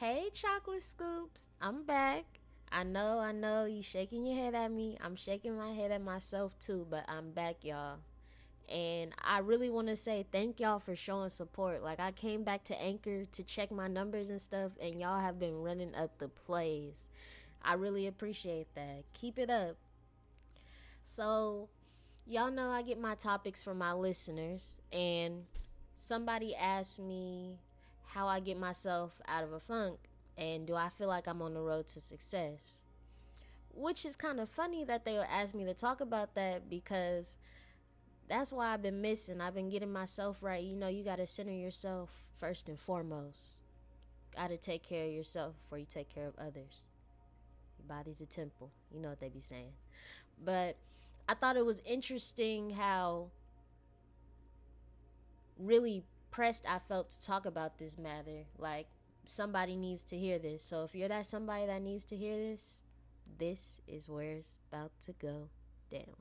Hey, chocolate scoops, I'm back. I know, I know you shaking your head at me. I'm shaking my head at myself too, but I'm back, y'all. And I really want to say thank y'all for showing support. Like, I came back to Anchor to check my numbers and stuff, and y'all have been running up the plays. I really appreciate that. Keep it up. So, y'all know I get my topics from my listeners, and somebody asked me how I get myself out of a funk and do I feel like I'm on the road to success? Which is kind of funny that they would ask me to talk about that because that's why I've been missing. I've been getting myself right. You know, you got to center yourself first and foremost. Got to take care of yourself before you take care of others. Your body's a temple. You know what they be saying. But I thought it was interesting how really pressed I felt to talk about this matter. Like, somebody needs to hear this. So if you're that somebody that needs to hear this, this is where it's about to go down.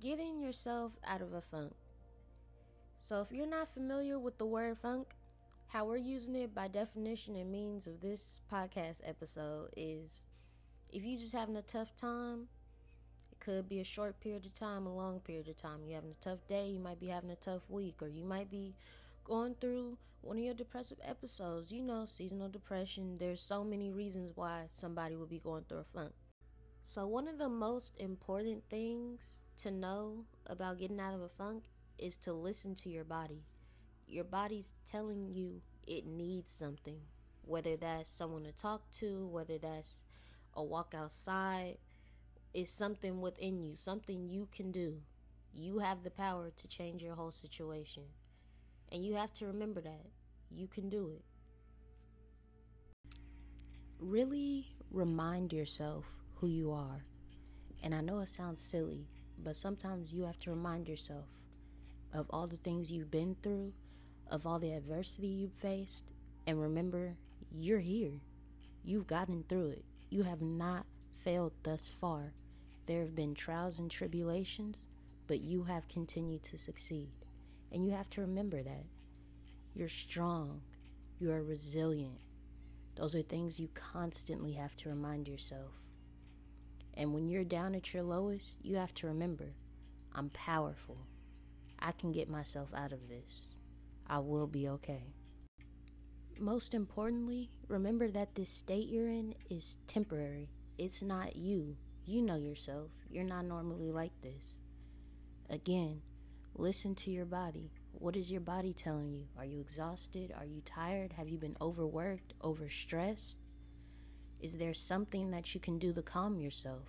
Getting yourself out of a funk. So if you're not familiar with the word funk, how we're using it by definition and means of this podcast episode is if you're just having a tough time, could be a short period of time, a long period of time. You're having a tough day, you might be having a tough week, or you might be going through one of your depressive episodes. You know, seasonal depression. There's so many reasons why somebody would be going through a funk. So, one of the most important things to know about getting out of a funk is to listen to your body. Your body's telling you it needs something, whether that's someone to talk to, whether that's a walk outside, is something within you, something you can do. You have the power to change your whole situation. And you have to remember that. You can do it. Really remind yourself who you are. And I know it sounds silly, but sometimes you have to remind yourself of all the things you've been through, of all the adversity you've faced, and remember you're here. You've gotten through it. You have not failed thus far. There have been trials and tribulations, but you have continued to succeed. And you have to remember that. You're strong. You are resilient. Those are things you constantly have to remind yourself. And when you're down at your lowest, you have to remember I'm powerful. I can get myself out of this. I will be okay. Most importantly, remember that this state you're in is temporary. It's not you. You know yourself. You're not normally like this. Again, listen to your body. What is your body telling you? Are you exhausted? Are you tired? Have you been overworked, overstressed? Is there something that you can do to calm yourself?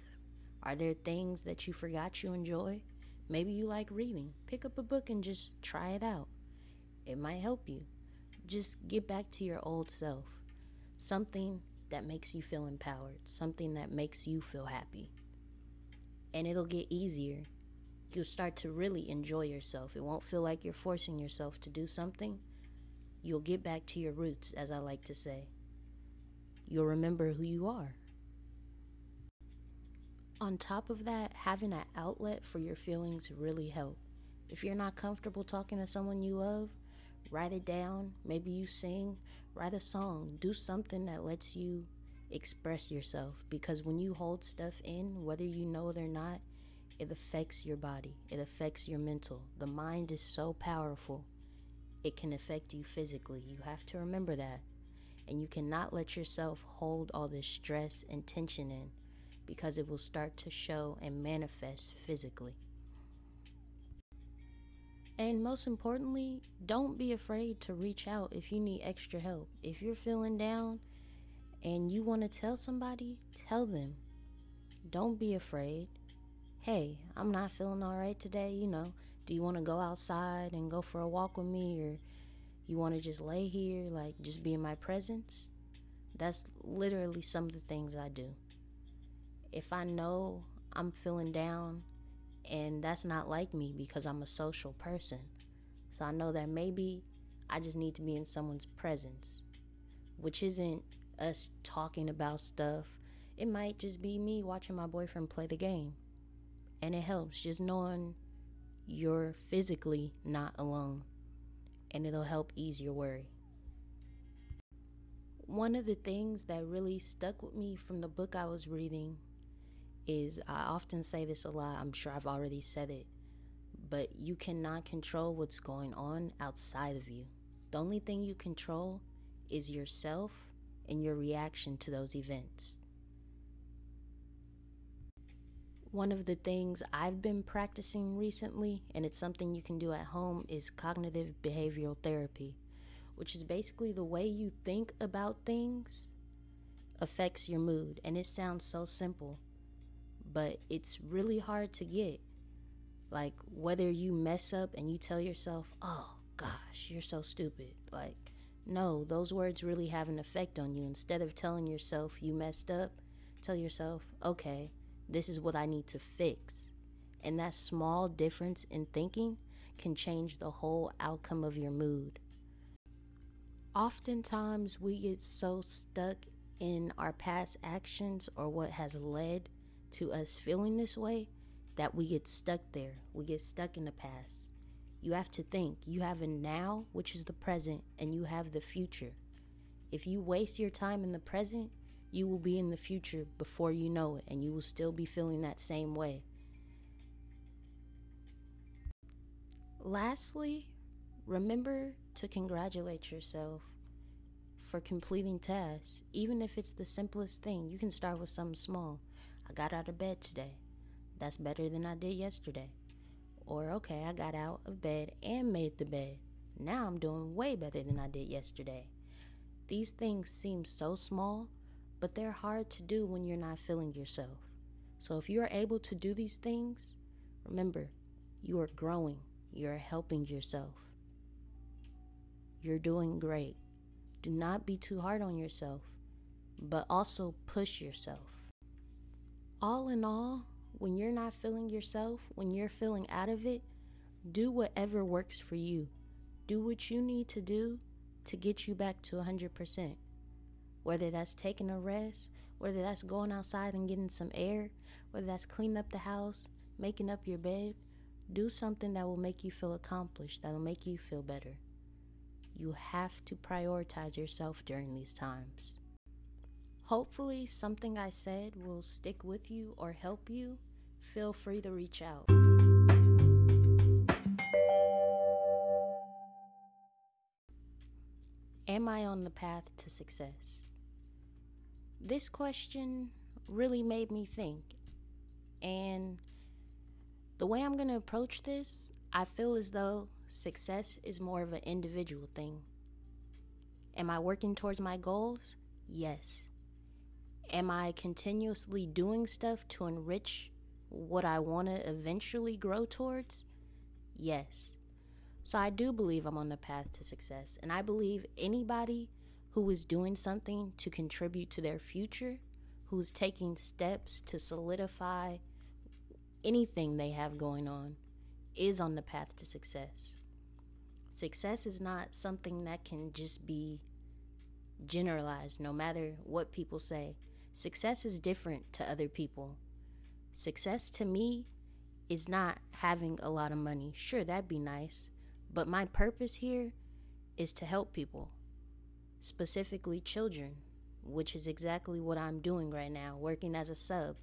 Are there things that you forgot you enjoy? Maybe you like reading. Pick up a book and just try it out. It might help you. Just get back to your old self. Something that makes you feel empowered, something that makes you feel happy. And it'll get easier. You'll start to really enjoy yourself. It won't feel like you're forcing yourself to do something. You'll get back to your roots, as I like to say. You'll remember who you are. On top of that, having an outlet for your feelings really help. If you're not comfortable talking to someone you love, write it down. Maybe you sing, write a song, do something that lets you express yourself. Because when you hold stuff in, whether you know it or not, it affects your body, it affects your mental. The mind is so powerful, it can affect you physically. You have to remember that. And you cannot let yourself hold all this stress and tension in because it will start to show and manifest physically. And most importantly, don't be afraid to reach out if you need extra help. If you're feeling down and you want to tell somebody, tell them. Don't be afraid. Hey, I'm not feeling all right today. You know, do you want to go outside and go for a walk with me or you want to just lay here, like just be in my presence? That's literally some of the things I do. If I know I'm feeling down and that's not like me because I'm a social person. So I know that maybe I just need to be in someone's presence, which isn't us talking about stuff. It might just be me watching my boyfriend play the game. And it helps just knowing you're physically not alone, and it'll help ease your worry. One of the things that really stuck with me from the book I was reading is I often say this a lot, I'm sure I've already said it, but you cannot control what's going on outside of you. The only thing you control is yourself and your reaction to those events. One of the things I've been practicing recently, and it's something you can do at home, is cognitive behavioral therapy, which is basically the way you think about things affects your mood. And it sounds so simple, but it's really hard to get. Like, whether you mess up and you tell yourself, oh gosh, you're so stupid. Like, no, those words really have an effect on you. Instead of telling yourself you messed up, tell yourself, okay, this is what I need to fix. And that small difference in thinking can change the whole outcome of your mood. Oftentimes, we get so stuck in our past actions or what has led to us feeling this way that we get stuck there. We get stuck in the past. You have to think you have a now, which is the present, and you have the future. If you waste your time in the present, you will be in the future before you know it, and you will still be feeling that same way. Lastly, remember to congratulate yourself for completing tasks, even if it's the simplest thing. You can start with something small. I got out of bed today. That's better than I did yesterday. Or, okay, I got out of bed and made the bed. Now I'm doing way better than I did yesterday. These things seem so small, but they're hard to do when you're not feeling yourself. So if you're able to do these things, remember, you are growing, you're helping yourself. You're doing great. Do not be too hard on yourself, but also push yourself. All in all, when you're not feeling yourself, when you're feeling out of it, do whatever works for you. Do what you need to do to get you back to 100%. Whether that's taking a rest, whether that's going outside and getting some air, whether that's cleaning up the house, making up your bed, do something that will make you feel accomplished, that will make you feel better. You have to prioritize yourself during these times. Hopefully, something I said will stick with you or help you. Feel free to reach out. Am I on the path to success? This question really made me think. And the way I'm going to approach this, I feel as though success is more of an individual thing. Am I working towards my goals? Yes. Am I continuously doing stuff to enrich what I want to eventually grow towards? Yes. So I do believe I'm on the path to success. And I believe anybody who is doing something to contribute to their future, who's taking steps to solidify anything they have going on, is on the path to success. Success is not something that can just be generalized, no matter what people say. Success is different to other people. Success to me is not having a lot of money. Sure, that'd be nice. But my purpose here is to help people, specifically children, which is exactly what I'm doing right now, working as a sub.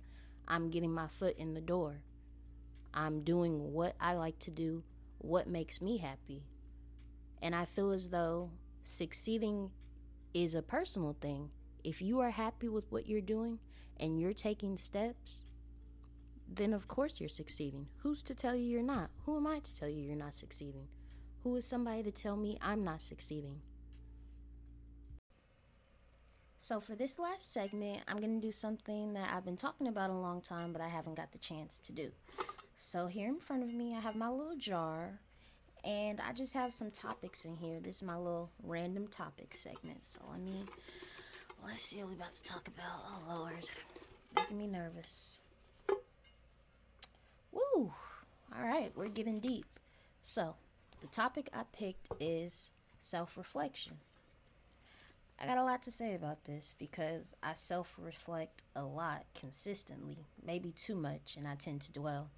I'm getting my foot in the door. I'm doing what I like to do, what makes me happy. And I feel as though succeeding is a personal thing if you are happy with what you're doing and you're taking steps, then of course you're succeeding. Who's to tell you you're not? Who am I to tell you you're not succeeding? Who is somebody to tell me I'm not succeeding? So, for this last segment, I'm going to do something that I've been talking about a long time, but I haven't got the chance to do. So, here in front of me, I have my little jar, and I just have some topics in here. This is my little random topic segment. So, let me Let's see what we're about to talk about. Oh, Lord. Making me nervous. Woo! Alright, we're getting deep. So, the topic I picked is self reflection. I got a lot to say about this because I self reflect a lot consistently, maybe too much, and I tend to dwell.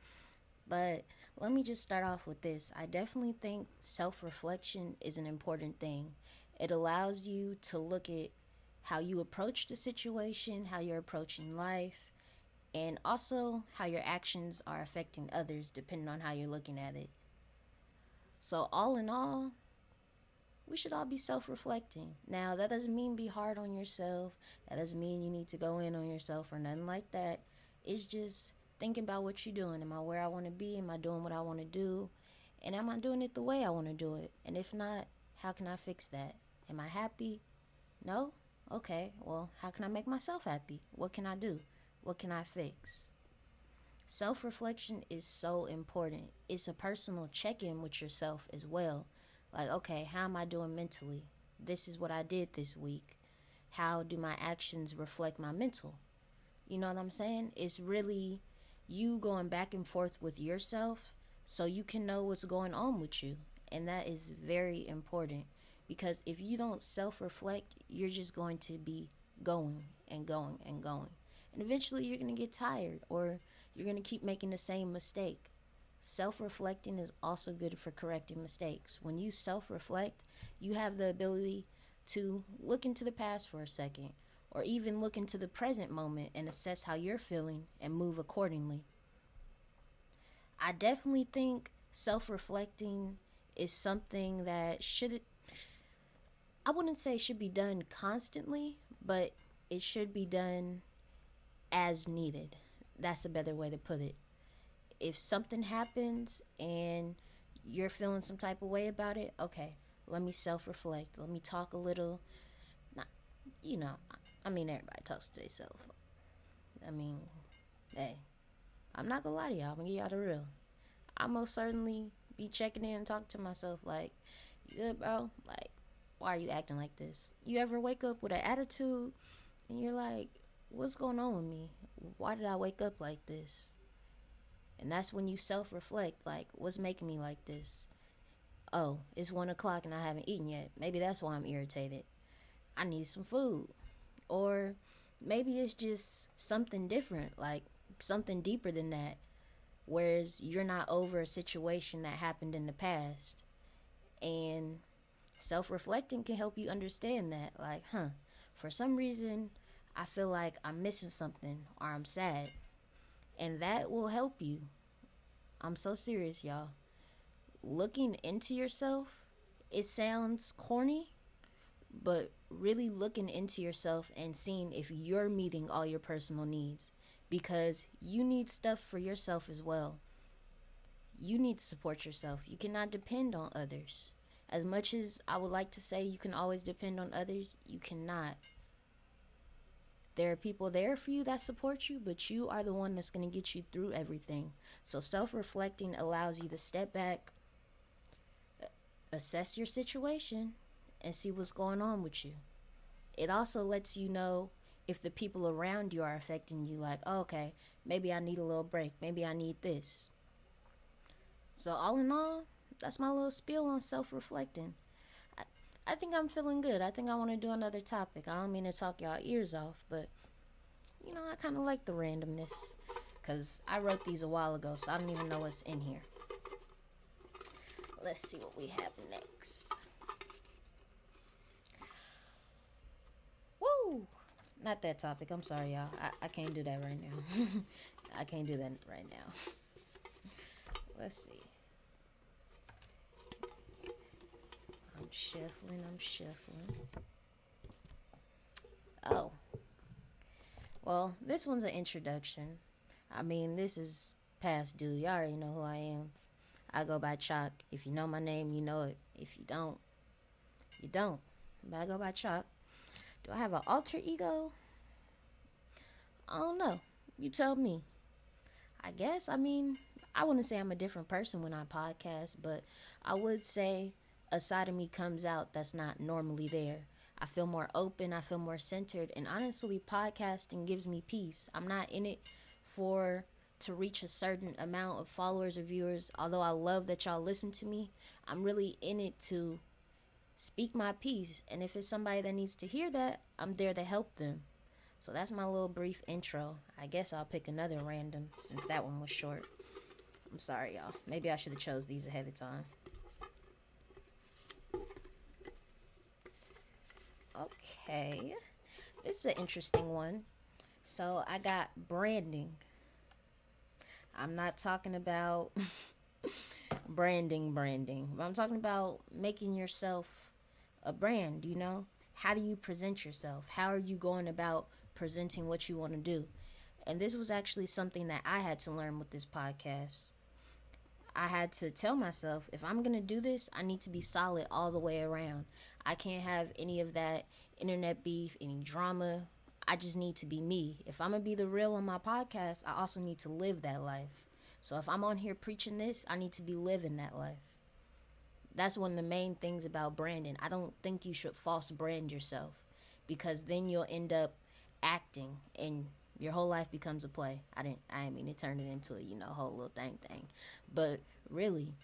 But let me just start off with this. I definitely think self reflection is an important thing. It allows you to look at how you approach the situation, how you're approaching life, and also how your actions are affecting others depending on how you're looking at it. So, all in all, we should all be self reflecting. Now, that doesn't mean be hard on yourself, that doesn't mean you need to go in on yourself or nothing like that. It's just thinking about what you're doing. Am I where I want to be? Am I doing what I want to do? And am I doing it the way I want to do it? And if not, how can I fix that? Am I happy? No? Okay, well, how can I make myself happy? What can I do? What can I fix? Self reflection is so important. It's a personal check in with yourself as well. Like, okay, how am I doing mentally? This is what I did this week. How do my actions reflect my mental? You know what I'm saying? It's really you going back and forth with yourself so you can know what's going on with you. And that is very important because if you don't self reflect, you're just going to be going and going and going. And eventually you're going to get tired or you're going to keep making the same mistake. Self reflecting is also good for correcting mistakes. When you self reflect, you have the ability to look into the past for a second or even look into the present moment and assess how you're feeling and move accordingly. I definitely think self reflecting is something that should, I wouldn't say it should be done constantly, but it should be done as needed. That's a better way to put it. If something happens and you're feeling some type of way about it, okay, let me self reflect. Let me talk a little. Not, you know, I mean, everybody talks to themselves. I mean, hey, I'm not gonna lie to y'all. I'm gonna give y'all the real. I most certainly be checking in and talking to myself like, you good, bro? Like, why are you acting like this? You ever wake up with an attitude and you're like, what's going on with me? Why did I wake up like this? And that's when you self reflect, like, what's making me like this? Oh, it's one o'clock and I haven't eaten yet. Maybe that's why I'm irritated. I need some food. Or maybe it's just something different, like something deeper than that. Whereas you're not over a situation that happened in the past. And self reflecting can help you understand that. Like, huh, for some reason, I feel like I'm missing something or I'm sad. And that will help you. I'm so serious, y'all. Looking into yourself, it sounds corny, but really looking into yourself and seeing if you're meeting all your personal needs because you need stuff for yourself as well. You need to support yourself. You cannot depend on others. As much as I would like to say you can always depend on others, you cannot. There are people there for you that support you, but you are the one that's going to get you through everything. So self reflecting allows you to step back, assess your situation, and see what's going on with you. It also lets you know if the people around you are affecting you, like, oh, okay, maybe I need a little break, maybe I need this. So, all in all, that's my little spiel on self reflecting. I, I think I'm feeling good. I think I want to do another topic. I don't mean to talk y'all ears off, but you know, I kind of like the randomness because I wrote these a while ago, so I don't even know what's in here. Let's see what we have next. Woo! Not that topic. I'm sorry, y'all. I, I can't do that right now. I can't do that right now. Let's see. I'm shuffling, I'm shuffling. Oh. Well, this one's an introduction. I mean, this is past due. You already know who I am. I go by Chalk. If you know my name, you know it. If you don't, you don't. But I go by Chalk. Do I have an alter ego? I don't know. You tell me. I guess. I mean, I wouldn't say I'm a different person when I podcast, but I would say a side of me comes out that's not normally there. I feel more open, I feel more centered, and honestly, podcasting gives me peace. I'm not in it for to reach a certain amount of followers or viewers, although I love that y'all listen to me. I'm really in it to speak my piece. And if it's somebody that needs to hear that, I'm there to help them. So that's my little brief intro. I guess I'll pick another random since that one was short. I'm sorry, y'all. Maybe I should have chose these ahead of time. Okay. This is an interesting one. So I got branding. I'm not talking about branding, branding. I'm talking about making yourself a brand, you know? How do you present yourself? How are you going about presenting what you want to do? And this was actually something that I had to learn with this podcast. I had to tell myself if I'm going to do this, I need to be solid all the way around. I can't have any of that internet beef, any drama. I just need to be me. If I'm going to be the real on my podcast, I also need to live that life. So if I'm on here preaching this, I need to be living that life. That's one of the main things about branding. I don't think you should false brand yourself because then you'll end up acting and your whole life becomes a play. I didn't I didn't mean to turn it into a, you know, whole little thing thing. But really,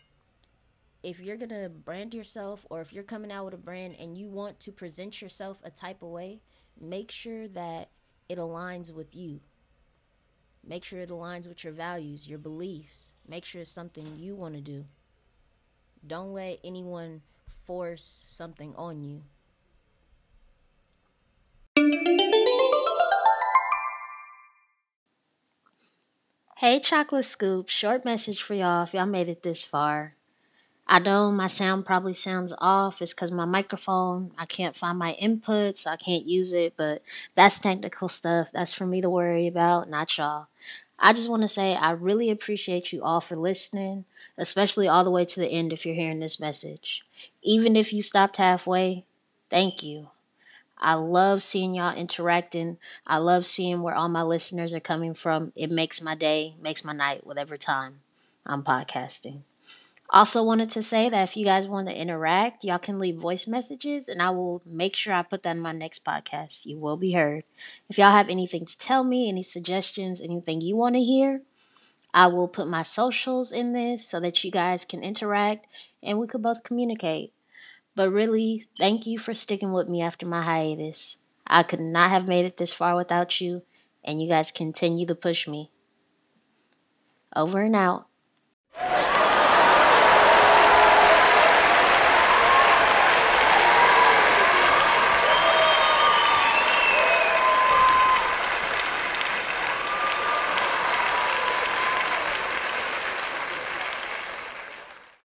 if you're gonna brand yourself or if you're coming out with a brand and you want to present yourself a type of way, make sure that it aligns with you. Make sure it aligns with your values, your beliefs. Make sure it's something you want to do. Don't let anyone force something on you. Hey, Chocolate Scoop, short message for y'all if y'all made it this far. I know my sound probably sounds off. It's because my microphone, I can't find my input, so I can't use it, but that's technical stuff. That's for me to worry about, not y'all. I just want to say I really appreciate you all for listening, especially all the way to the end if you're hearing this message. Even if you stopped halfway, thank you. I love seeing y'all interacting. I love seeing where all my listeners are coming from. It makes my day, makes my night, whatever time I'm podcasting. Also, wanted to say that if you guys want to interact, y'all can leave voice messages and I will make sure I put that in my next podcast. You will be heard. If y'all have anything to tell me, any suggestions, anything you want to hear, I will put my socials in this so that you guys can interact and we could both communicate. But really, thank you for sticking with me after my hiatus. I could not have made it this far without you, and you guys continue to push me. Over and out.